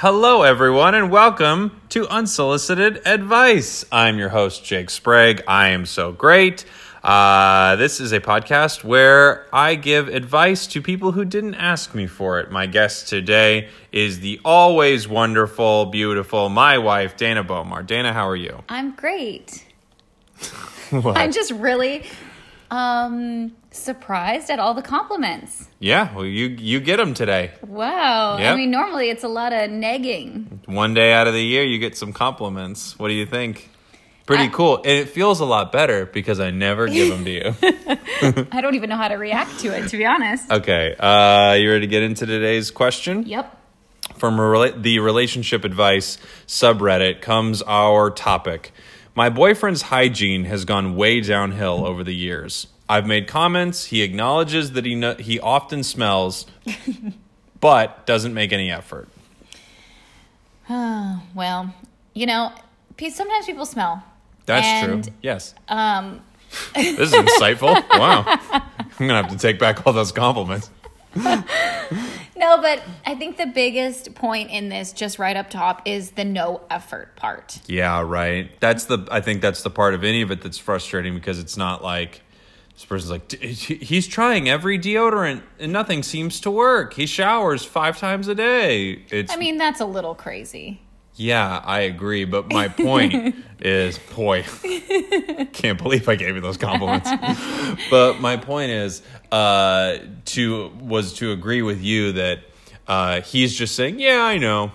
Hello, everyone, and welcome to Unsolicited Advice. I'm your host, Jake Sprague. I am so great. Uh, this is a podcast where I give advice to people who didn't ask me for it. My guest today is the always wonderful, beautiful, my wife, Dana Bomar. Dana, how are you? I'm great. I'm just really um surprised at all the compliments. yeah, well, you you get them today. Wow. Yep. I mean, normally it's a lot of negging. One day out of the year, you get some compliments. What do you think? Pretty I- cool, and it feels a lot better because I never give them to you. I don't even know how to react to it, to be honest. Okay, uh, you ready to get into today's question? Yep. From rela- the relationship advice subreddit comes our topic. My boyfriend's hygiene has gone way downhill over the years. I've made comments. He acknowledges that he kno- he often smells, but doesn't make any effort. Well, you know, sometimes people smell. That's And, true. Yes. Um, This is insightful. wow. I'm gonna have to take back all those compliments. No, but I think the biggest point in this, just right up top, is the no effort part. Yeah, right. That's the. I think that's the part of any of it that's frustrating because it's not like this person's like "D- he's trying every deodorant and nothing seems to work. He showers five times a day. It's. I mean, that's a little crazy. Yeah, I agree. But my point is, boy, can't believe I gave you those compliments. but my point is, uh, to was to agree with you that uh, he's just saying, yeah, I know.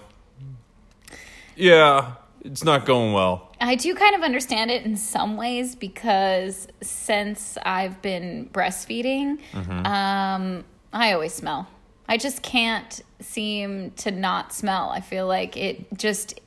Yeah, it's not going well. I do kind of understand it in some ways because since I've been breastfeeding, um, I always smell. I just can't seem to not smell. I feel like it just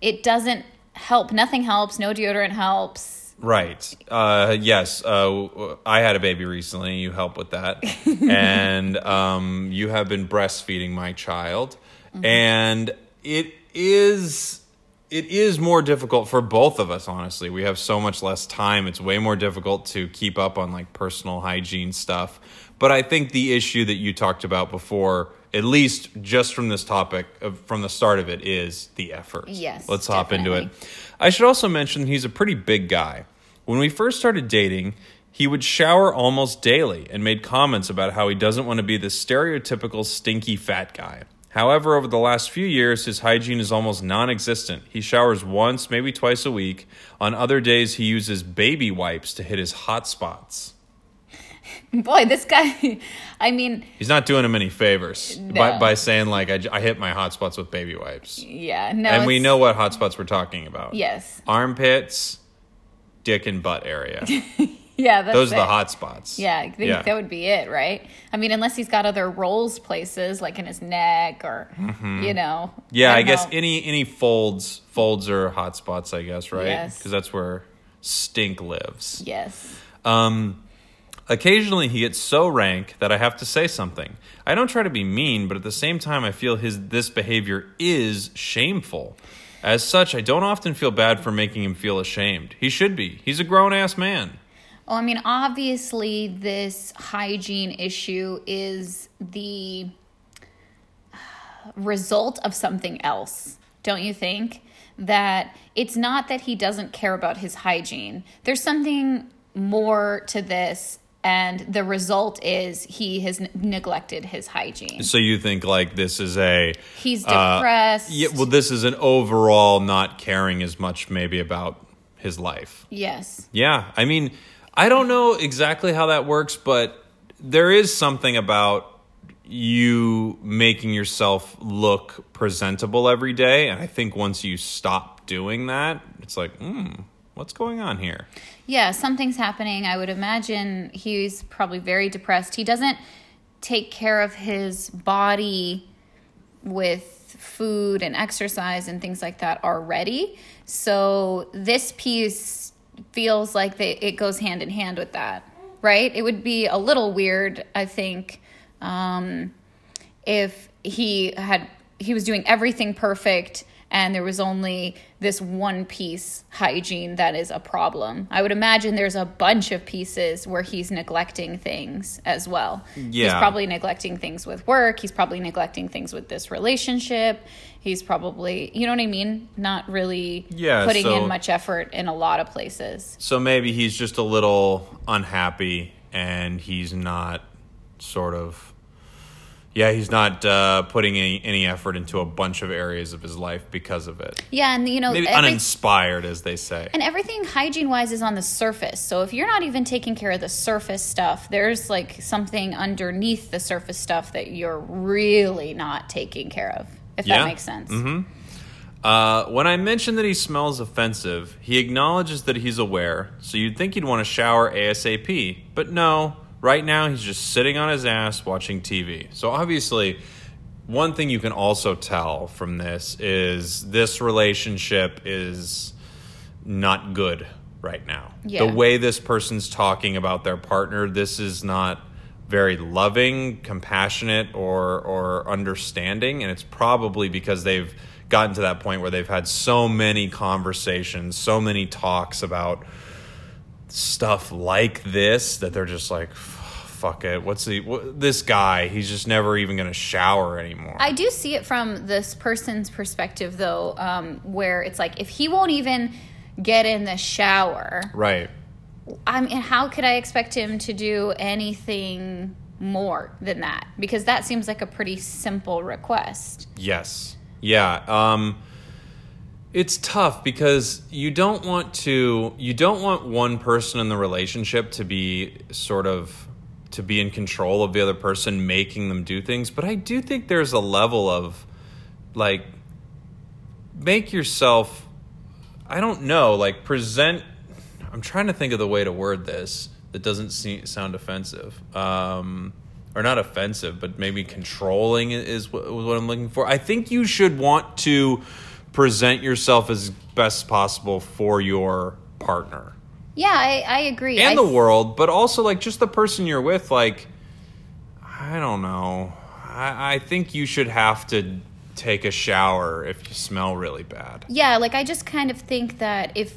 it doesn't help. Nothing helps. No deodorant helps. Right. Uh, yes. Uh, I had a baby recently. You help with that, and um, you have been breastfeeding my child, and it is it is more difficult for both of us. Honestly, we have so much less time. It's way more difficult to keep up on like personal hygiene stuff. But I think the issue that you talked about before, at least just from this topic, from the start of it, is the effort. Yes, Let's hop into it. I should also mention he's a pretty big guy. When we first started dating, he would shower almost daily and made comments about how he doesn't want to be the stereotypical stinky fat guy. However, over the last few years, his hygiene is almost non existent. He showers once, maybe twice a week. On other days, he uses baby wipes to hit his hot spots. Boy, this guy. I mean, He's not doing him any favors No. by, by saying, like, "I hit my hot spots with baby wipes. yeah, no. and we know what hot spots we're talking about. Yes. Armpits, dick and butt area. Yeah, that's Those are the hot spots. Yeah, I think Yeah. that would be it, right? I mean, unless he's got other rolls places, like in his neck or, you know. Mm-hmm. Yeah, I, guess know. any any folds folds are hot spots, I guess, right? Yes. Because that's where stink lives. Yes. Um, occasionally he gets so rank that I have to say something. I don't try to be mean, but at the same time, I feel his this behavior is shameful. As such, I don't often feel bad for making him feel ashamed. He should be. He's a grown ass man. Well, I mean, obviously, this hygiene issue is the result of something else, don't you think? That it's not that he doesn't care about his hygiene. There's something more to this, and the result is he has n- neglected his hygiene. So you think like this is a He's uh, depressed. yeah? Well, this is an overall not caring as much maybe about his life. yes. Yeah, I mean, I don't know exactly how that works, but there is something about you making yourself look presentable every day, and I think once you stop doing that, it's like, hmm, what's going on here? Yeah, something's happening. I would imagine he's probably very depressed. He doesn't take care of his body with food and exercise and things like that already. So this piece feels like they, it goes hand in hand with that, right? It would be a little weird, I think, um, if he had he was doing everything perfect and there was only this one piece hygiene that is a problem. I would imagine there's a bunch of pieces where he's neglecting things as well. Yeah. He's probably neglecting things with work, he's probably neglecting things with this relationship. He's probably, you know what I mean? Not really Yeah, putting so- in much effort in a lot of places. So maybe he's just a little unhappy and he's not sort of yeah, he's not uh, putting any, any effort into a bunch of areas of his life because of it. Yeah, and you know, every- uninspired, as they say. And everything hygiene wise is on the surface. So if you're not even taking care of the surface stuff, there's like something underneath the surface stuff that you're really not taking care of. If Yeah. that makes sense. Uh, when I mentioned that he smells offensive, he acknowledges that he's aware, so you'd think he'd want to shower ASAP. But no, right now he's just sitting on his ass watching TV. So obviously, one thing you can also tell from this is this relationship is not good right now. Yeah. The way this person's talking about their partner, this is not very loving, compassionate, or or understanding, and it's probably because they've gotten to that point where they've had so many conversations, so many talks about stuff like this that they're just like, "Fuck it, what's the what, this guy? He's just never even going to shower anymore." I do see it from this person's perspective, though, um, where it's like if he won't even get in the shower, right. I mean, how could I expect him to do anything more than that? Because that seems like a pretty simple request. Yes. Yeah. Um, it's tough because you don't want to. You don't want one person in the relationship to be sort of to be in control of the other person, making them do things. But I do think there's a level of like make yourself. I don't know. Like present. I'm trying to think of the way to word this that doesn't seem, sound offensive. Um, or not offensive, but maybe controlling is what, what I'm looking for. I think you should want to present yourself as best possible for your partner Yeah, I, I agree. and I the world, but also like just the person you're with. Like, I don't know. I, I think you should have to take a shower if you smell really bad. Yeah, like I just kind of think that if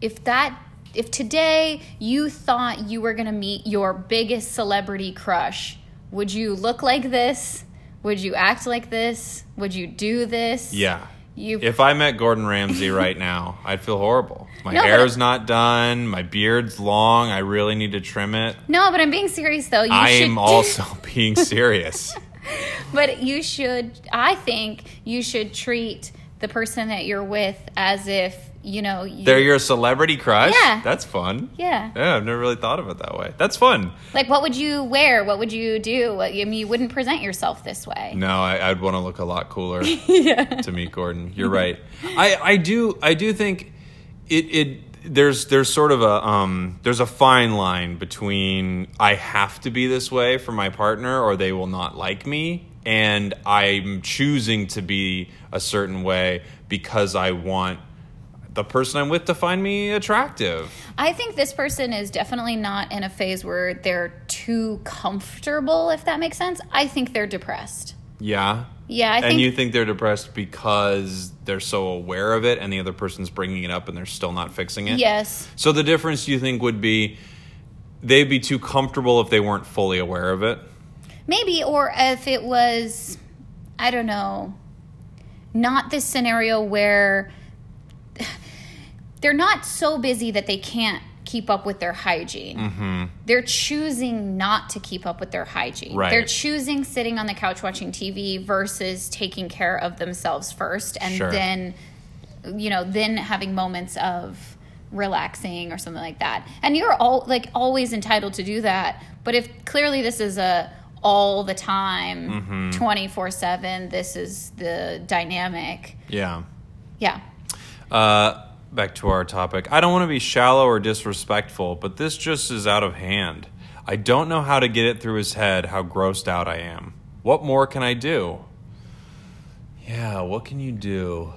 if that if today you thought you were going to meet your biggest celebrity crush, would you look like this? Would you act like this? Would you do this? Yeah. You If I met Gordon Ramsay right now, I'd feel horrible. My No, but- hair's not done. My beard's long. I really need to trim it. No, but I'm being serious though. You I am also being serious. But you should, I think you should treat the person that you're with as if, you know, you, They're your celebrity crush? Yeah. That's fun. Yeah. Yeah, I've never really thought of it that way. That's fun. like, what would you wear? What would you do? I mean, you wouldn't present yourself this way. No, I, I'd want to look a lot cooler to meet Gordon. You're right. I, I do I do think it it there's there's sort of a um there's a fine line between I have to be this way for my partner or they will not like me and I'm choosing to be a certain way because I want the person I'm with to find me attractive. I think this person is definitely not in a phase where they're too comfortable, if that makes sense. I think they're depressed. Yeah. Yeah, I and think. you think they're depressed because they're so aware of it and the other person's bringing it up and they're still not fixing it? yes. So the difference you think would be they'd be too comfortable if they weren't fully aware of it? Maybe, or if it was, I don't know, not this scenario where they're not so busy that they can't keep up with their hygiene. Mm-hmm. They're choosing not to keep up with their hygiene. Right. They're choosing sitting on the couch watching TV versus taking care of themselves first and Sure. then, you know, then having moments of relaxing or something like that. And you're all like always entitled to do that. But if clearly this is a all the Mm-hmm. time, 24 7, this is the dynamic. Yeah. Yeah. Uh, back to our topic. I don't want to be shallow or disrespectful, but this just is out of hand. I don't know how to get it through his head how grossed out I am. What more can I do? Yeah, what can you do?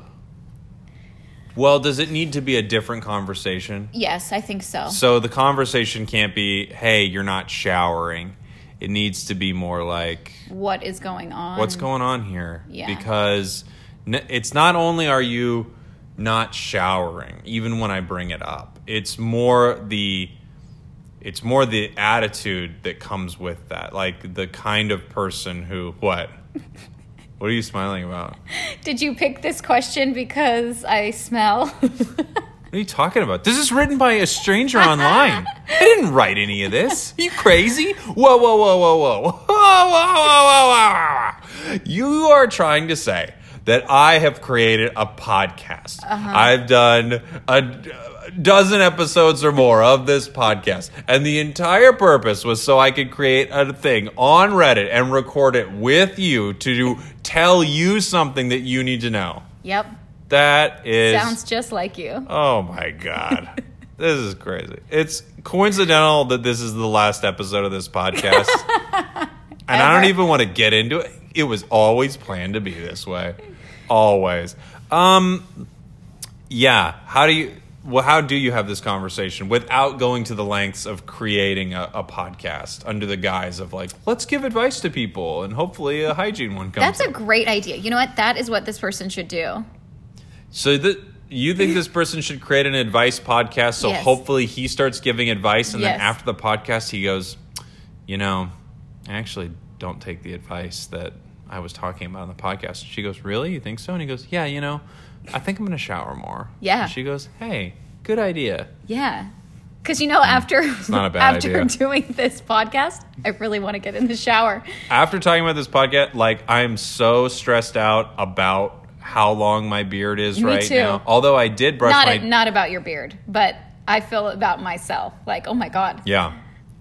Well, does it need to be a different conversation? Yes, I think so. So the conversation can't be, hey, you're not showering. It needs to be more like, What is going on? what's going on here? Yeah. Because It's not only are you not showering, even when I bring it up. It's more the it's more the attitude that comes with that. Like the kind of person who what? What are you smiling about? Did you pick this question because I smell? What are you talking about? This is written by a stranger online. I didn't write any of this. Are you crazy? Whoa, whoa, whoa, whoa, whoa. Whoa, whoa, whoa, whoa, whoa, whoa. You are trying to say that I have created a podcast. Uh-huh. I've done a dozen episodes or more of this podcast. And the entire purpose was so I could create a thing on Reddit and record it with you to tell you something that you need to know. yep. That is Sounds just like you. Oh my god. this is crazy. It's coincidental that this is the last episode of this podcast. and I don't even want to get into it. It was always planned to be this way. Always. Um yeah, how do you well, how do you have this conversation without going to the lengths of creating a, a podcast under the guise of like, let's give advice to people and hopefully a hygiene one comes. That's a great idea. You know what? That is what this person should do. So that you think this person should create an advice podcast so Yes. hopefully he starts giving advice and then after the podcast he goes, you know, I actually don't take the advice that I was talking about on the podcast. She goes, Really? You think so? And he goes, Yeah, you know, I think I'm gonna shower more. Yeah. And she goes, Hey, good idea. Yeah. Because you know, mm. after bad after idea. doing this podcast, I really want to get in the shower. After talking about this podcast, like I'm so stressed out about how long my beard is Me right too. now. Although I did brush Not my not about your beard, but I feel about myself. Like, oh my god, Yeah.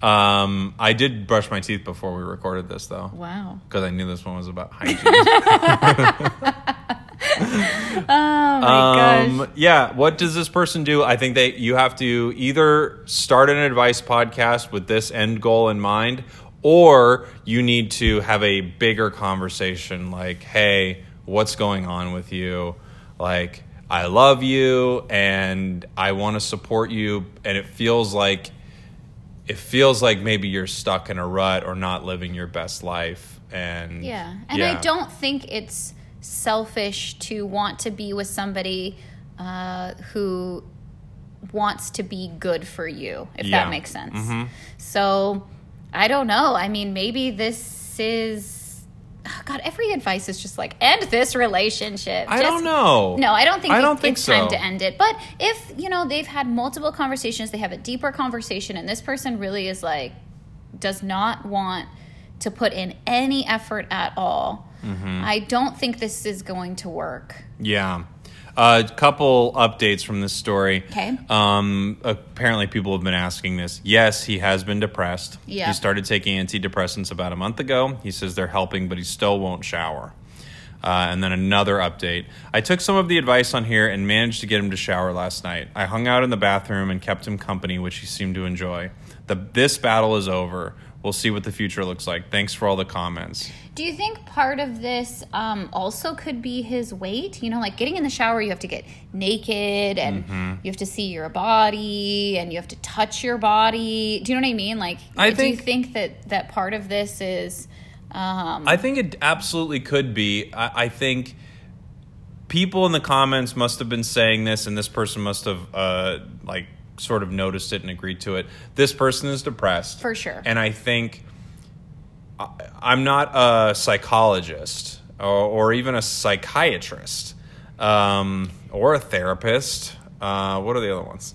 Um, I did brush my teeth before we recorded this, though, wow. because I knew this one was about hygiene. Oh my um, gosh. yeah. What does this person do? I think that you have to either start an advice podcast with this end goal in mind, or you need to have a bigger conversation like, hey, what's going on with you? Like, I love you and I want to support you. And it feels like, it feels like maybe you're stuck in a rut or not living your best life. And Yeah. And I don't think it's selfish to want to be with somebody uh, who wants to be good for you, if Yeah. that makes sense. Mhm. So I don't know. I mean, maybe this is. Oh, God, every advice is just like end this relationship. I Just- don't know. No, I don't think I it- don't think it's time to end it. But if you know they've had multiple conversations, they have a deeper conversation, and this person really is like does not want to put in any effort at all. Mm-hmm. I don't think this is going to work. Yeah. A couple updates from this story. Okay. Um, apparently, people have been asking this. Yes, he has been depressed. Yeah. He started taking antidepressants about a month ago. He says they're helping, but he still won't shower. Uh, and then another update. I took some of the advice on here and managed to get him to shower last night. I hung out in the bathroom and kept him company, which he seemed to enjoy. The, this battle is over. We'll see what the future looks like. Thanks for all the comments. Do you think part of this um, also could be his weight? You know, like getting in the shower, you have to get naked and Mm-hmm. you have to see your body and you have to touch your body. Do you know what I mean? Like, I do you think- think that that part of this is? Um, I think it absolutely could be. I, I think people in the comments must have been saying this, and this person must have uh, like sort of noticed it and agreed to it. This person is depressed For sure. and I think I, I'm not a psychologist or, or even a psychiatrist um, or a therapist. Uh, what are the other ones?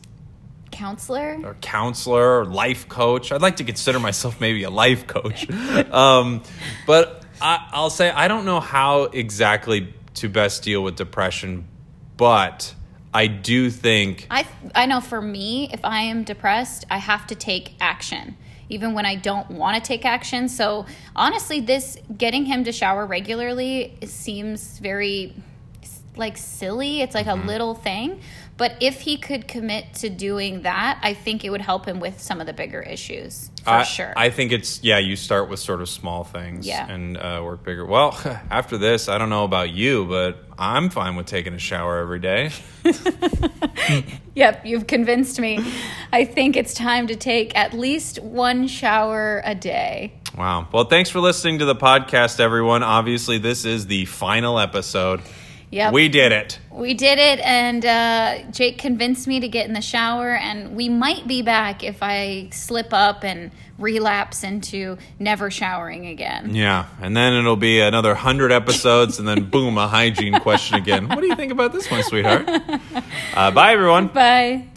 counselor. or counselor or life coach. I'd like to consider myself maybe a life coach. um, but I, I'll say I don't know how exactly to best deal with depression, but I do think I I know for me, if I am depressed, I have to take action, even when I don't want to take action. So honestly, this getting him to shower regularly seems very like silly. It's like a little thing, but if he could commit to doing that, I think it would help him with some of the bigger issues for I, sure. I think it's yeah. You start with sort of small things, Yeah. and uh, work bigger. Well, after this, I don't know about you, but I'm fine with taking a shower every day. yep, you've convinced me. I think it's time to take at least one shower a day. Wow. Well, thanks for listening to the podcast, everyone. Obviously, this is the final episode. Yep. We did it. We did it, and uh, Jake convinced me to get in the shower, and we might be back if I slip up and relapse into never showering again. Yeah, and then it'll be another hundred episodes, and then boom, a hygiene question again. What do you think about this one, sweetheart? Uh, bye, everyone. Bye.